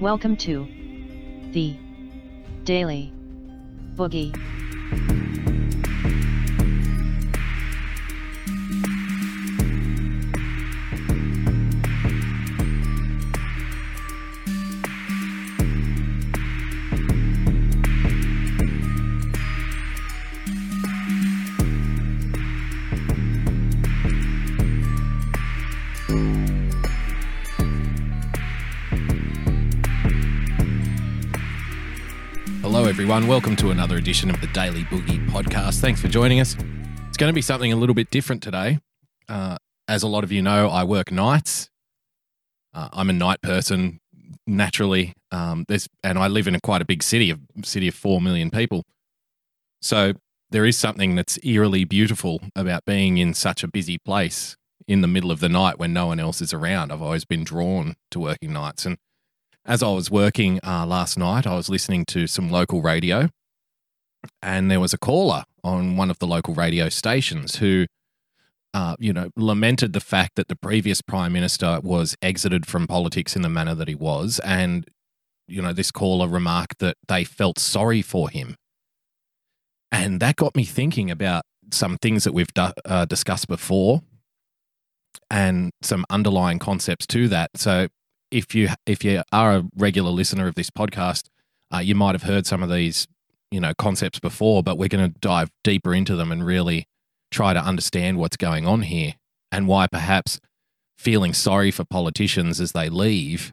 Welcome to the Daily Boogie. Everyone. Welcome to another edition of the Daily Boogie podcast. Thanks for joining us. It's going to be something a little bit different today. Uh, as a lot of you know, I work nights. Uh, I'm a night person naturally. Um, and I live in a quite a big city, a city of four million people. So there is something that's eerily beautiful about being in such a busy place in the middle of the night when no one else is around. I've always been drawn to working nights, and as I was working uh, last night, I was listening to some local radio, and there was a caller on one of the local radio stations who, uh, you know, lamented the fact that the previous prime minister was exited from politics in the manner that he was, and you know, this caller remarked that they felt sorry for him, and that got me thinking about some things that we've du- uh, discussed before, and some underlying concepts to that. So if you if you are a regular listener of this podcast, uh, you might have heard some of these you know concepts before, but we're going to dive deeper into them and really try to understand what's going on here and why perhaps feeling sorry for politicians as they leave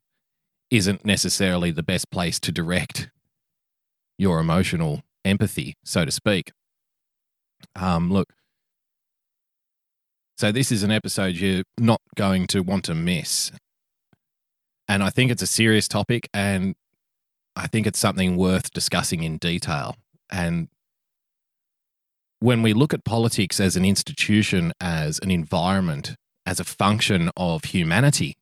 isn't necessarily the best place to direct your emotional empathy, so to speak. Um, look, so this is an episode you're not going to want to miss. And I think it's a serious topic, and I think it's something worth discussing in detail. And when we look at politics as an institution, as an environment, as a function of humanity,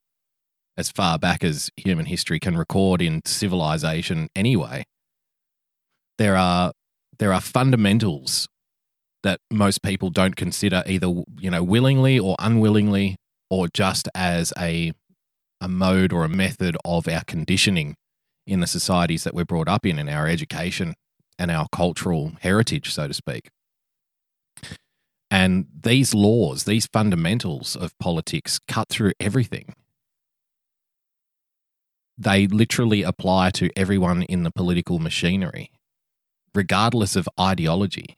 as far back as human history can record in civilization anyway, there are there are fundamentals that most people don't consider either you know willingly or unwillingly or just as a a mode or a method of our conditioning in the societies that we're brought up in, in our education and our cultural heritage, so to speak. And these laws, these fundamentals of politics cut through everything. They literally apply to everyone in the political machinery, regardless of ideology,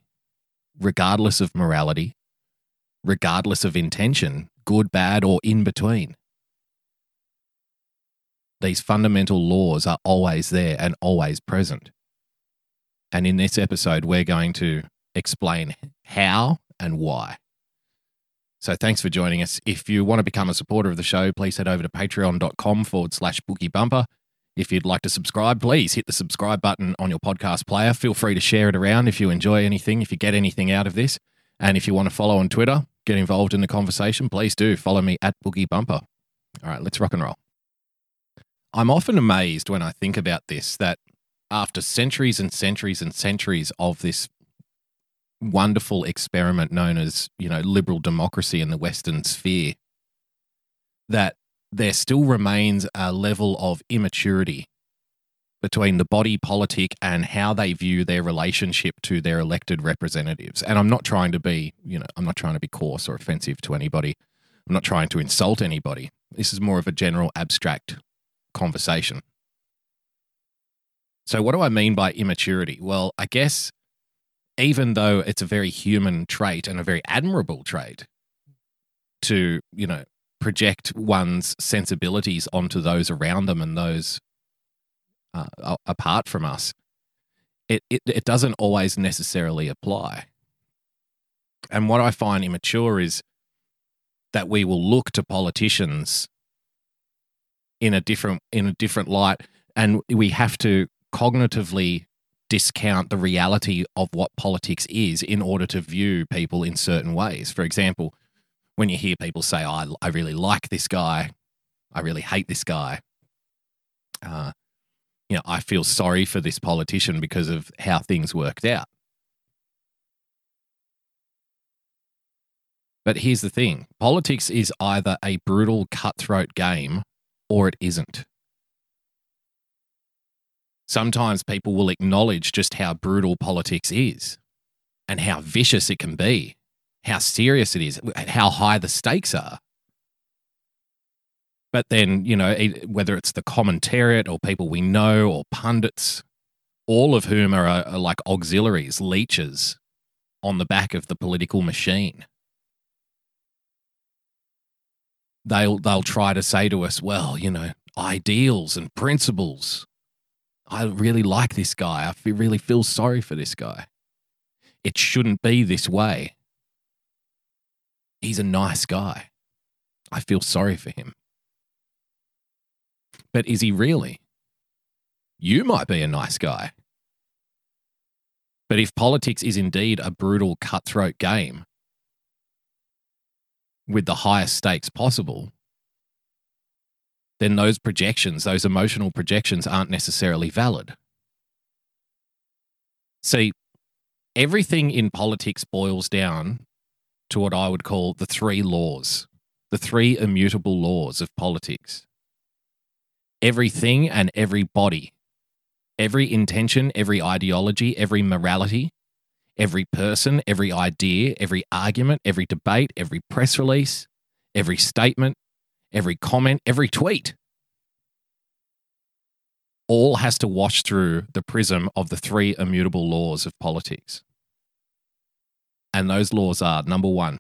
regardless of morality, regardless of intention, good, bad, or in between these fundamental laws are always there and always present. And in this episode, we're going to explain how and why. So thanks for joining us. If you want to become a supporter of the show, please head over to patreon.com forward slash boogie bumper. If you'd like to subscribe, please hit the subscribe button on your podcast player. Feel free to share it around if you enjoy anything, if you get anything out of this. And if you want to follow on Twitter, get involved in the conversation, please do. Follow me at Boogie Bumper. All right, let's rock and roll. I'm often amazed when I think about this that after centuries and centuries and centuries of this wonderful experiment known as, you know, liberal democracy in the Western sphere, that there still remains a level of immaturity between the body politic and how they view their relationship to their elected representatives. And I'm not trying to be, you know, I'm not trying to be coarse or offensive to anybody. I'm not trying to insult anybody. This is more of a general abstract conversation. So, what do I mean by immaturity? Well, I guess even though it's a very human trait and a very admirable trait to, you know, project one's sensibilities onto those around them and those uh, apart from us, it, it, it doesn't always necessarily apply. And what I find immature is that we will look to politicians in a different in a different light and we have to cognitively discount the reality of what politics is in order to view people in certain ways. For example when you hear people say oh, I, I really like this guy. I really hate this guy. Uh, you know i feel sorry for this politician because of how things worked out. But here's the thing. Politics is either a brutal cutthroat game or it isn't. sometimes people will acknowledge just how brutal politics is and how vicious it can be, how serious it is, how high the stakes are. But then, you know, whether it's the commentariat or people we know or pundits, all of whom are, are like auxiliaries, leeches on the back of the political machine. They'll they'll try to say to us, well, you know, ideals and principles. I really like this guy. I feel, really feel sorry for this guy. It shouldn't be this way. He's a nice guy. I feel sorry for him. But is he really? You might be a nice guy. But if politics is indeed a brutal, cutthroat game with the highest stakes possible, then those projections, those emotional projections, aren't necessarily valid. See, everything in politics boils down to what I would call the three laws, the three immutable laws of politics. Everything and everybody every intention, every ideology, every morality, every person, every idea, every argument, every debate, every press release, every statement, every comment, every tweet all has to wash through the prism of the three immutable laws of politics. And those laws are number one,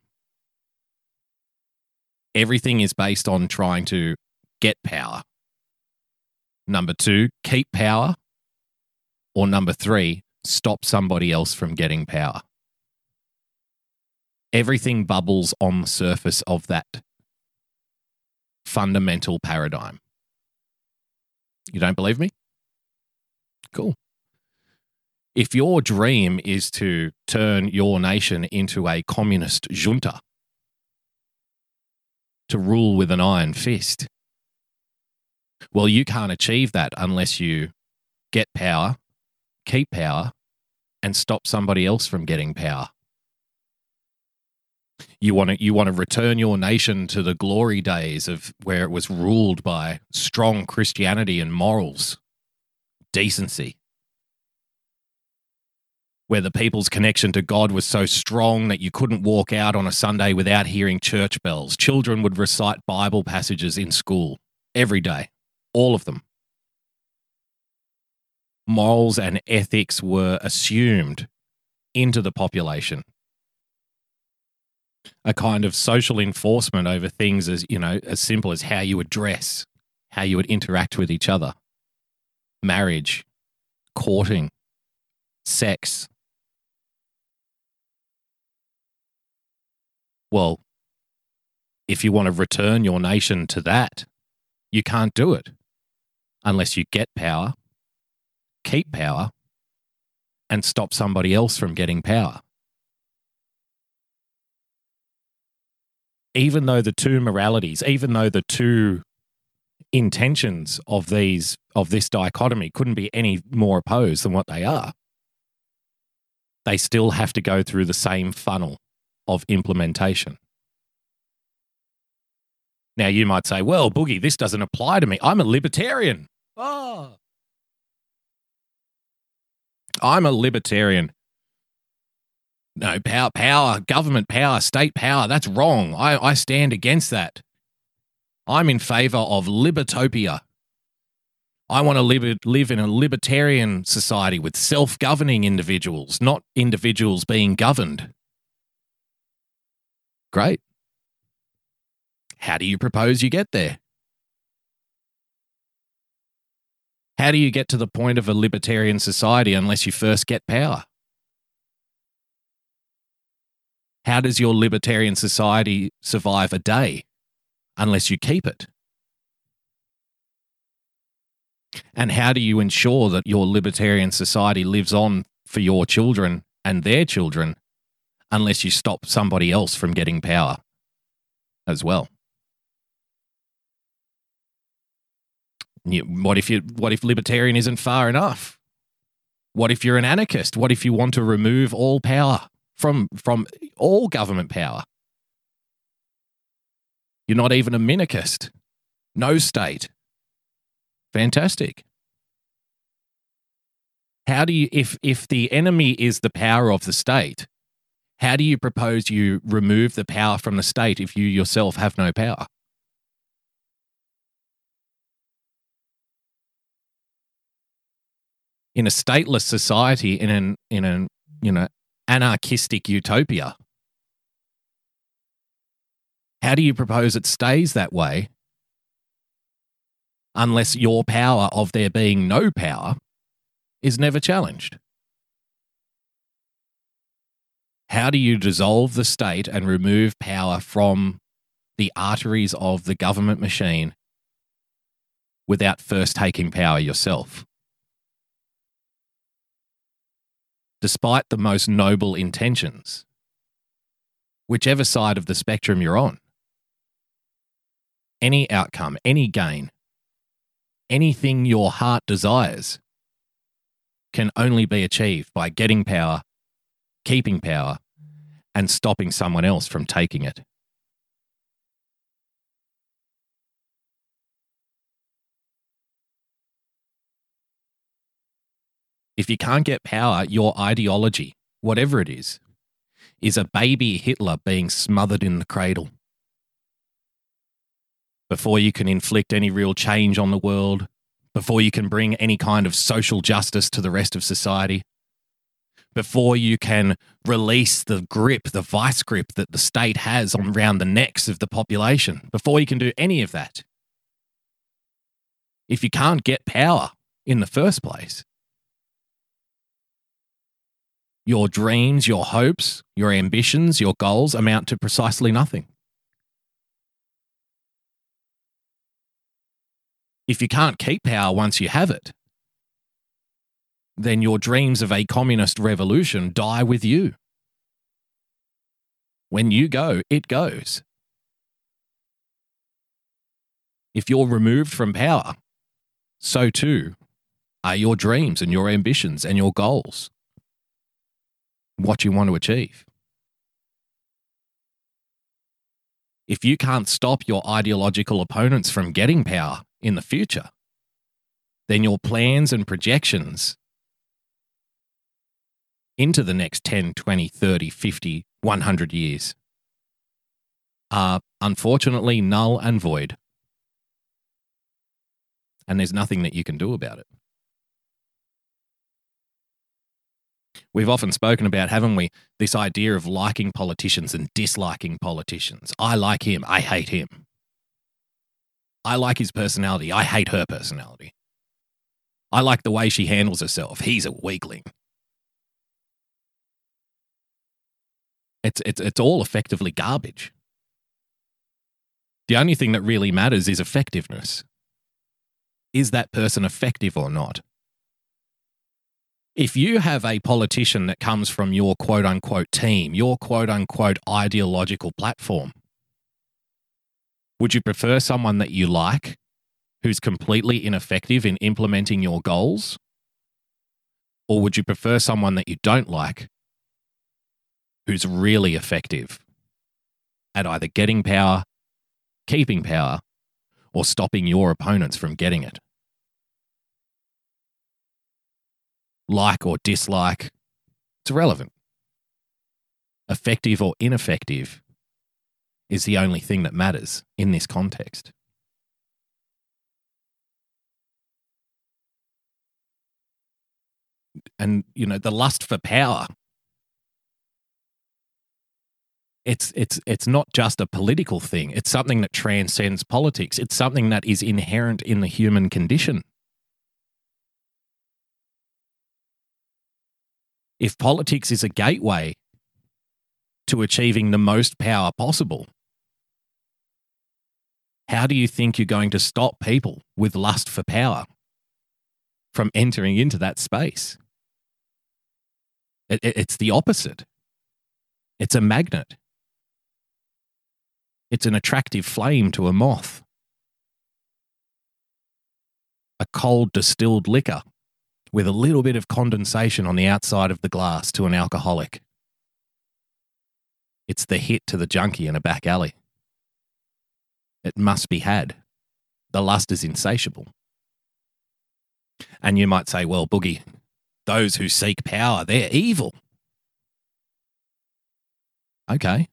everything is based on trying to get power. Number two, keep power. Or number three, stop somebody else from getting power. Everything bubbles on the surface of that fundamental paradigm. You don't believe me? Cool. If your dream is to turn your nation into a communist junta, to rule with an iron fist, well, you can't achieve that unless you get power keep power and stop somebody else from getting power. You want to you want to return your nation to the glory days of where it was ruled by strong Christianity and morals, decency. Where the people's connection to God was so strong that you couldn't walk out on a Sunday without hearing church bells. Children would recite Bible passages in school every day, all of them morals and ethics were assumed into the population. A kind of social enforcement over things as, you know, as simple as how you would dress, how you would interact with each other, marriage, courting, sex. Well, if you want to return your nation to that, you can't do it unless you get power keep power and stop somebody else from getting power. Even though the two moralities, even though the two intentions of these of this dichotomy couldn't be any more opposed than what they are, they still have to go through the same funnel of implementation. Now you might say, well, Boogie, this doesn't apply to me. I'm a libertarian. Oh. I'm a libertarian. No, power, power, government power, state power, that's wrong. I, I stand against that. I'm in favor of libertopia. I want to live, live in a libertarian society with self governing individuals, not individuals being governed. Great. How do you propose you get there? How do you get to the point of a libertarian society unless you first get power? How does your libertarian society survive a day unless you keep it? And how do you ensure that your libertarian society lives on for your children and their children unless you stop somebody else from getting power as well? What if you what if libertarian isn't far enough? What if you're an anarchist? What if you want to remove all power from from all government power? You're not even a minarchist. No state. Fantastic. How do you, if, if the enemy is the power of the state, how do you propose you remove the power from the state if you yourself have no power? In a stateless society, in an in an you know anarchistic utopia, how do you propose it stays that way unless your power of there being no power is never challenged? How do you dissolve the state and remove power from the arteries of the government machine without first taking power yourself? Despite the most noble intentions, whichever side of the spectrum you're on, any outcome, any gain, anything your heart desires can only be achieved by getting power, keeping power, and stopping someone else from taking it. If you can't get power, your ideology, whatever it is, is a baby Hitler being smothered in the cradle before you can inflict any real change on the world, before you can bring any kind of social justice to the rest of society, before you can release the grip, the vice grip that the state has on around the necks of the population, before you can do any of that. If you can't get power in the first place, your dreams, your hopes, your ambitions, your goals amount to precisely nothing. if you can't keep power once you have it, then your dreams of a communist revolution die with you. When you go, it goes. If you're removed from power, so too are your dreams and your ambitions and your goals, what you want to achieve. If you can't stop your ideological opponents from getting power, in the future, then your plans and projections into the next 10, 20, 30, 50, 100 years are unfortunately null and void. And there's nothing that you can do about it. We've often spoken about, haven't we, this idea of liking politicians and disliking politicians. I like him, I hate him. I like his personality. I hate her personality. I like the way she handles herself. He's a weakling. It's, it's, it's all effectively garbage. The only thing that really matters is effectiveness. Is that person effective or not? If you have a politician that comes from your quote unquote team, your quote unquote ideological platform, would you prefer someone that you like who's completely ineffective in implementing your goals? Or would you prefer someone that you don't like who's really effective at either getting power, keeping power, or stopping your opponents from getting it? Like or dislike, it's irrelevant. Effective or ineffective is the only thing that matters in this context. And, you know, the lust for power. It's it's it's not just a political thing. It's something that transcends politics. It's something that is inherent in the human condition. If politics is a gateway to achieving the most power possible, how do you think you're going to stop people with lust for power from entering into that space? It, it, it's the opposite. It's a magnet. It's an attractive flame to a moth. A cold distilled liquor with a little bit of condensation on the outside of the glass to an alcoholic. It's the hit to the junkie in a back alley. It must be had. The lust is insatiable. And you might say, well, Boogie, Those who seek power, they're evil. Okay.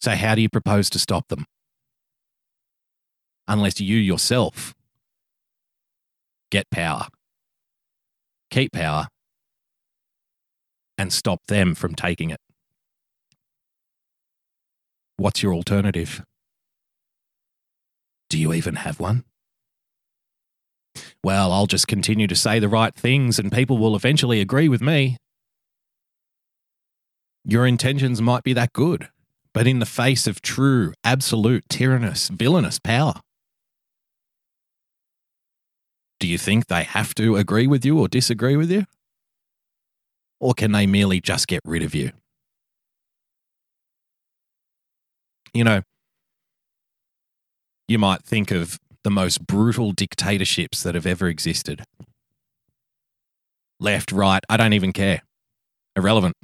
So, how do you propose to stop them? Unless you yourself get power, keep power, and stop them from taking it. What's your alternative? Do you even have one? Well, I'll just continue to say the right things and people will eventually agree with me. Your intentions might be that good, but in the face of true, absolute, tyrannous, villainous power, do you think they have to agree with you or disagree with you? Or can they merely just get rid of you? You know, you might think of the most brutal dictatorships that have ever existed. Left, right, I don't even care. Irrelevant.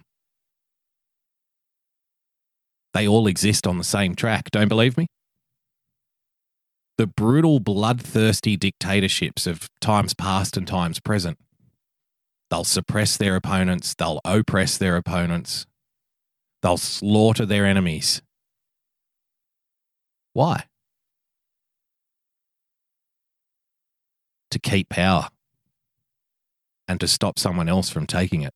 They all exist on the same track, don't believe me? The brutal, bloodthirsty dictatorships of times past and times present. They'll suppress their opponents, they'll oppress their opponents, they'll slaughter their enemies. Why? To keep power and to stop someone else from taking it.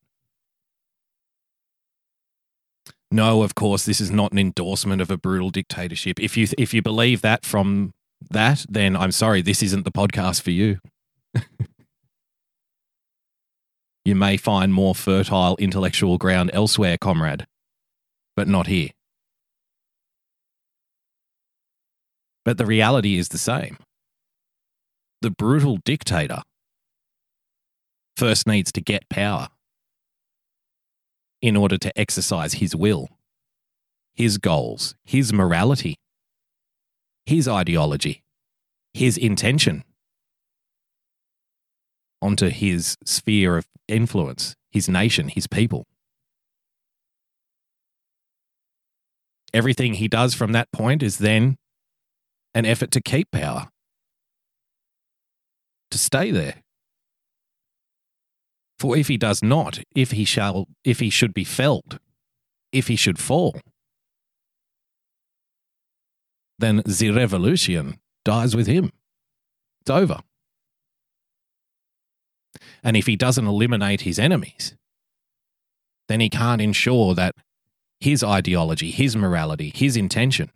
No, of course, this is not an endorsement of a brutal dictatorship. If you if you believe that from that, then I'm sorry, this isn't the podcast for you. you may find more fertile intellectual ground elsewhere, comrade, but not here. But the reality is the same. The brutal dictator first needs to get power in order to exercise his will, his goals, his morality, his ideology, his intention onto his sphere of influence, his nation, his people. Everything he does from that point is then an effort to keep power, to stay there. For if he does not, if he shall, if he should be felled, if he should fall, then the revolution dies with him. It's over. And if he doesn't eliminate his enemies, then he can't ensure that his ideology, his morality, his intention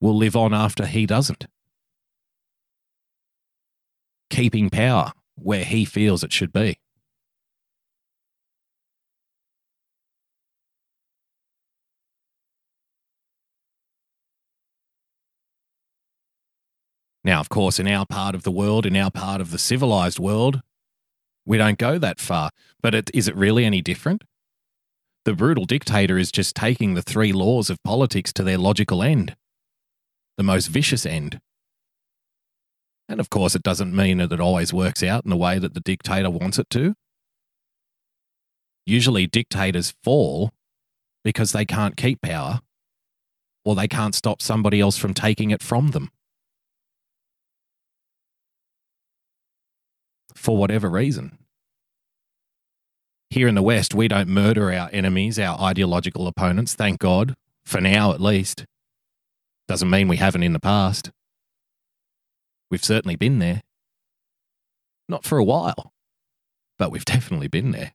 will live on after he doesn't. Keeping power where he feels it should be. Now, of course, in our part of the world, in our part of the civilized world, we don't go that far. But it, is it really any different? The brutal dictator is just taking the three laws of politics to their logical end, the most vicious end. And of course, it doesn't mean that it always works out in the way that the dictator wants it to. Usually, dictators fall because they can't keep power or they can't stop somebody else from taking it from them. For whatever reason. Here in the West, we don't murder our enemies, our ideological opponents, thank God, for now at least. Doesn't mean we haven't in the past. We've certainly been there. Not for a while, but we've definitely been there.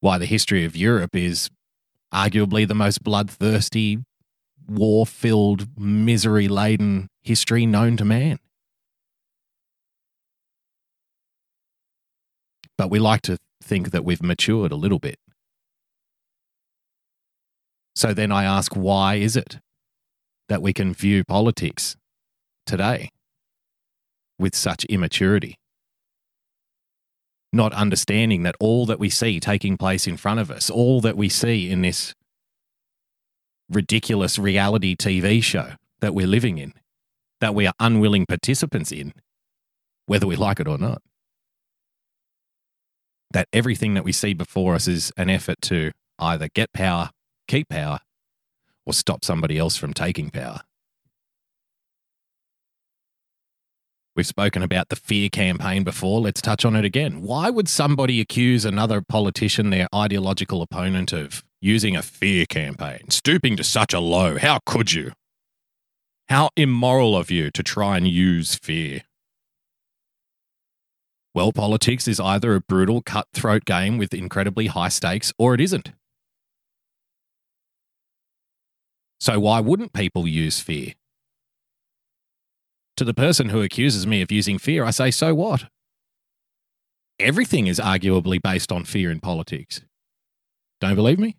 Why the history of Europe is arguably the most bloodthirsty, war filled, misery laden history known to man. But we like to think that we've matured a little bit. So then I ask, why is it that we can view politics today with such immaturity. Not understanding that all that we see taking place in front of us, all that we see in this ridiculous reality TV show that we're living in, that we are unwilling participants in, whether we like it or not. That everything that we see before us is an effort to either get power, keep power, or stop somebody else from taking power. We've spoken about the fear campaign before. Let's touch on it again. Why would somebody accuse another politician, their ideological opponent, of using a fear campaign, stooping to such a low? How could you? How immoral of you to try and use fear. Well, politics is either a brutal, cutthroat game with incredibly high stakes or it isn't. So, why wouldn't people use fear? To the person who accuses me of using fear, I say, so what? Everything is arguably based on fear in politics. Don't believe me?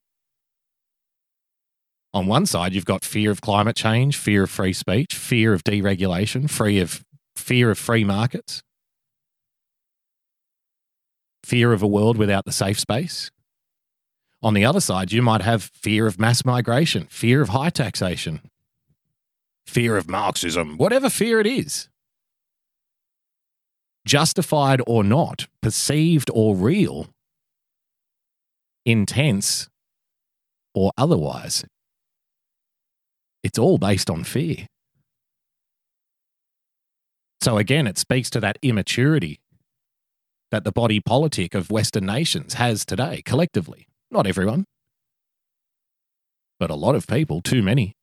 On one side, you've got fear of climate change, fear of free speech, fear of deregulation, free of fear of free markets, fear of a world without the safe space. On the other side, you might have fear of mass migration, fear of high taxation, fear of Marxism, whatever fear it is. Justified or not, perceived or real, intense or otherwise, it's all based on fear. So again, it speaks to that immaturity that the body politic of Western nations has today, collectively. Not everyone, but a lot of people, too many.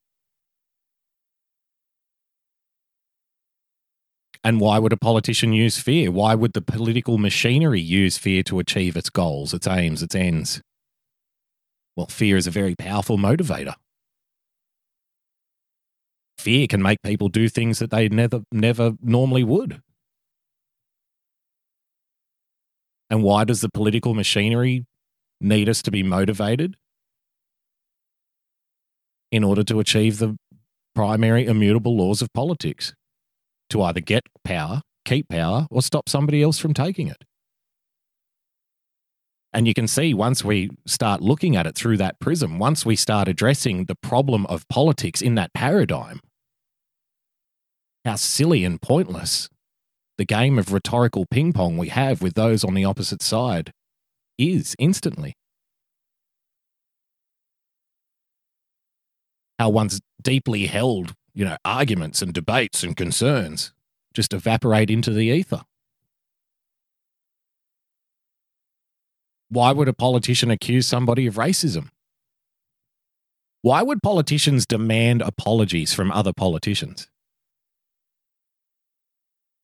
And why would a politician use fear? Why would the political machinery use fear to achieve its goals, its aims, its ends? Well, fear is a very powerful motivator. Fear can make people do things that they never never normally would. And why does the political machinery need us to be motivated? In order to achieve the primary immutable laws of politics to either get power, keep power, or stop somebody else from taking it. And you can see once we start looking at it through that prism, once we start addressing the problem of politics in that paradigm, how silly and pointless the game of rhetorical ping pong we have with those on the opposite side is instantly. How one's deeply held, you know, arguments and debates and concerns just evaporate into the ether. Why would a politician accuse somebody of racism? Why would politicians demand apologies from other politicians?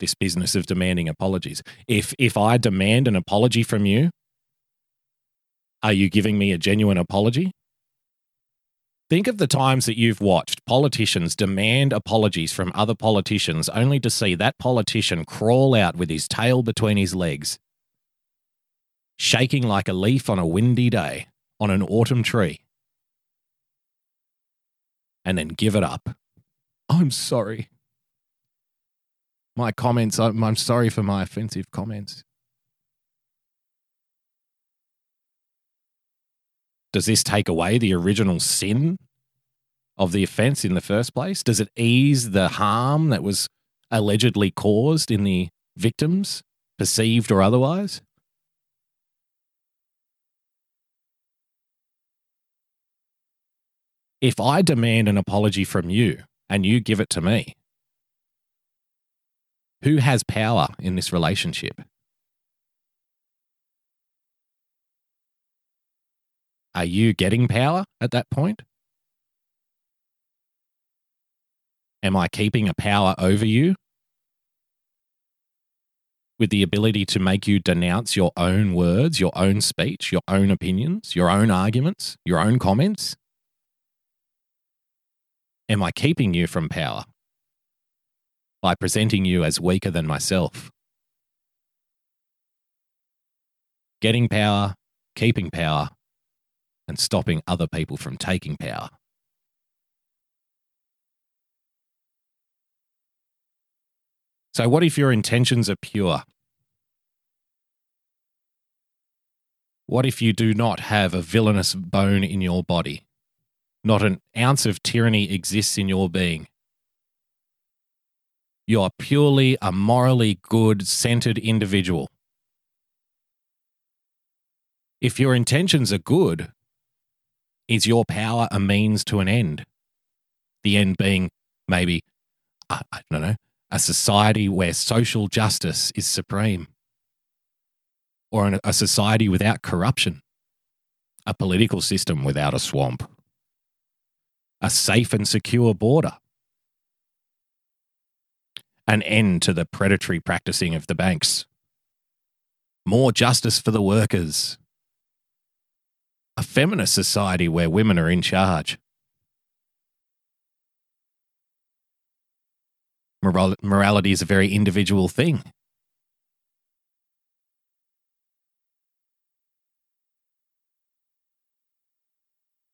This business of demanding apologies. If if I demand an apology from you, are you giving me a genuine apology? Think of the times that you've watched politicians demand apologies from other politicians only to see that politician crawl out with his tail between his legs, shaking like a leaf on a windy day on an autumn tree, and then give it up. I'm sorry. My comments, I'm, I'm sorry for my offensive comments. Does this take away the original sin of the offense in the first place? Does it ease the harm that was allegedly caused in the victims, perceived or otherwise? If I demand an apology from you and you give it to me, who has power in this relationship? Are you getting power at that point? Am I keeping a power over you? With the ability to make you denounce your own words, your own speech, your own opinions, your own arguments, your own comments? Am I keeping you from power? By presenting you as weaker than myself. Getting power, keeping power, and stopping other people from taking power. So, what if your intentions are pure? What if you do not have a villainous bone in your body? Not an ounce of tyranny exists in your being. You're purely a morally good, centered individual. If your intentions are good, is your power a means to an end? The end being maybe, uh, I, don't know, a society where social justice is supreme, or a society without corruption, a political system without a swamp, a safe and secure border, an end to the predatory practicing of the banks, more justice for the workers, a feminist society where women are in charge. Moral- morality is a very individual thing.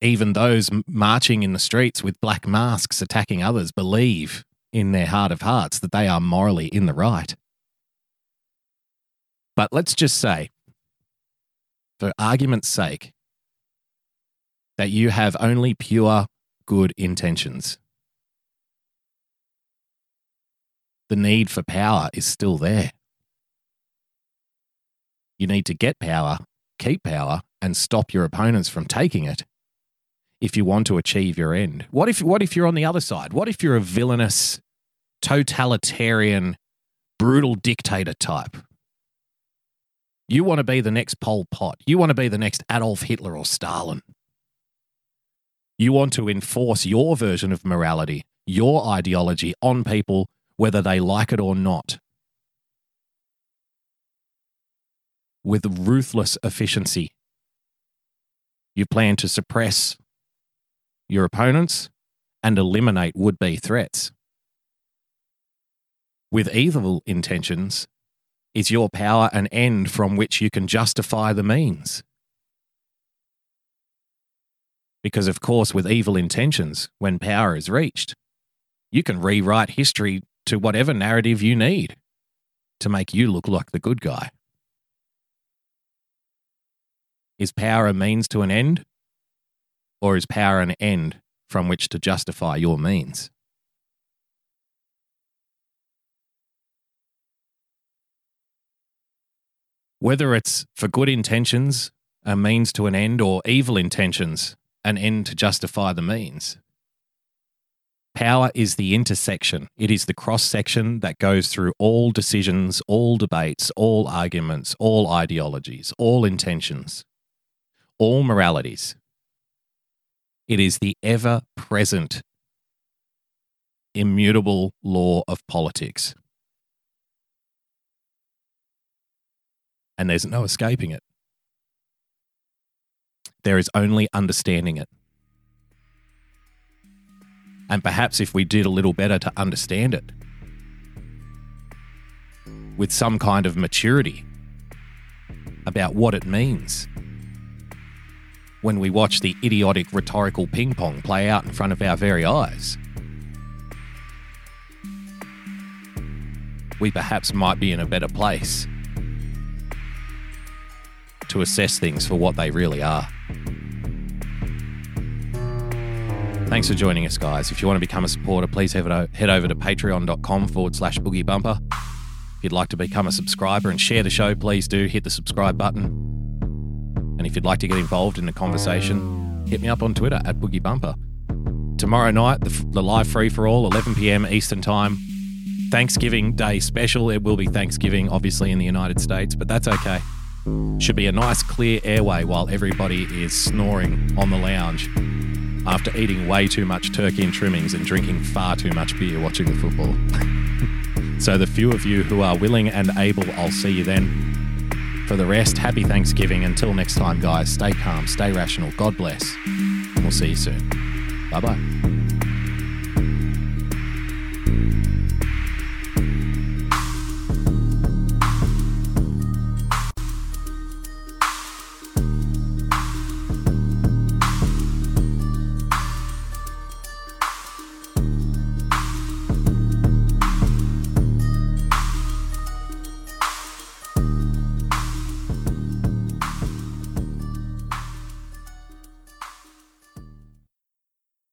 Even those marching in the streets with black masks attacking others believe in their heart of hearts that they are morally in the right. But let's just say, for argument's sake, that you have only pure good intentions. The need for power is still there. You need to get power, keep power, and stop your opponents from taking it if you want to achieve your end. What if what if you're on the other side? What if you're a villainous, totalitarian, brutal dictator type? You want to be the next Pol Pot. You want to be the next Adolf Hitler or Stalin. You want to enforce your version of morality, your ideology on people, whether they like it or not. With ruthless efficiency, you plan to suppress your opponents and eliminate would be threats. With evil intentions, is your power an end from which you can justify the means? Because, of course, with evil intentions, when power is reached, you can rewrite history to whatever narrative you need to make you look like the good guy. Is power a means to an end? Or is power an end from which to justify your means? Whether it's for good intentions, a means to an end, or evil intentions, an end to justify the means. Power is the intersection. It is the cross section that goes through all decisions, all debates, all arguments, all ideologies, all intentions, all moralities. It is the ever present, immutable law of politics. And there's no escaping it. There is only understanding it. And perhaps if we did a little better to understand it with some kind of maturity about what it means when we watch the idiotic rhetorical ping pong play out in front of our very eyes. We perhaps might be in a better place to assess things for what they really are. Thanks for joining us, guys. If you want to become a supporter, please head over to patreon.com forward slash boogie bumper. If you'd like to become a subscriber and share the show, please do hit the subscribe button. And if you'd like to get involved in the conversation, hit me up on Twitter at Boogie Bumper. Tomorrow night, the, the live free for all, 11 p.m. Eastern Time. Thanksgiving Day special. It will be Thanksgiving, obviously, in the United States, but that's okay. Should be a nice, clear airway while everybody is snoring on the lounge after eating way too much turkey and trimmings and drinking far too much beer watching the football. so, the few of you who are willing and able, I'll see you then. For the rest, happy Thanksgiving. Until next time, guys, stay calm, stay rational. God bless. And we'll see you soon. Bye bye.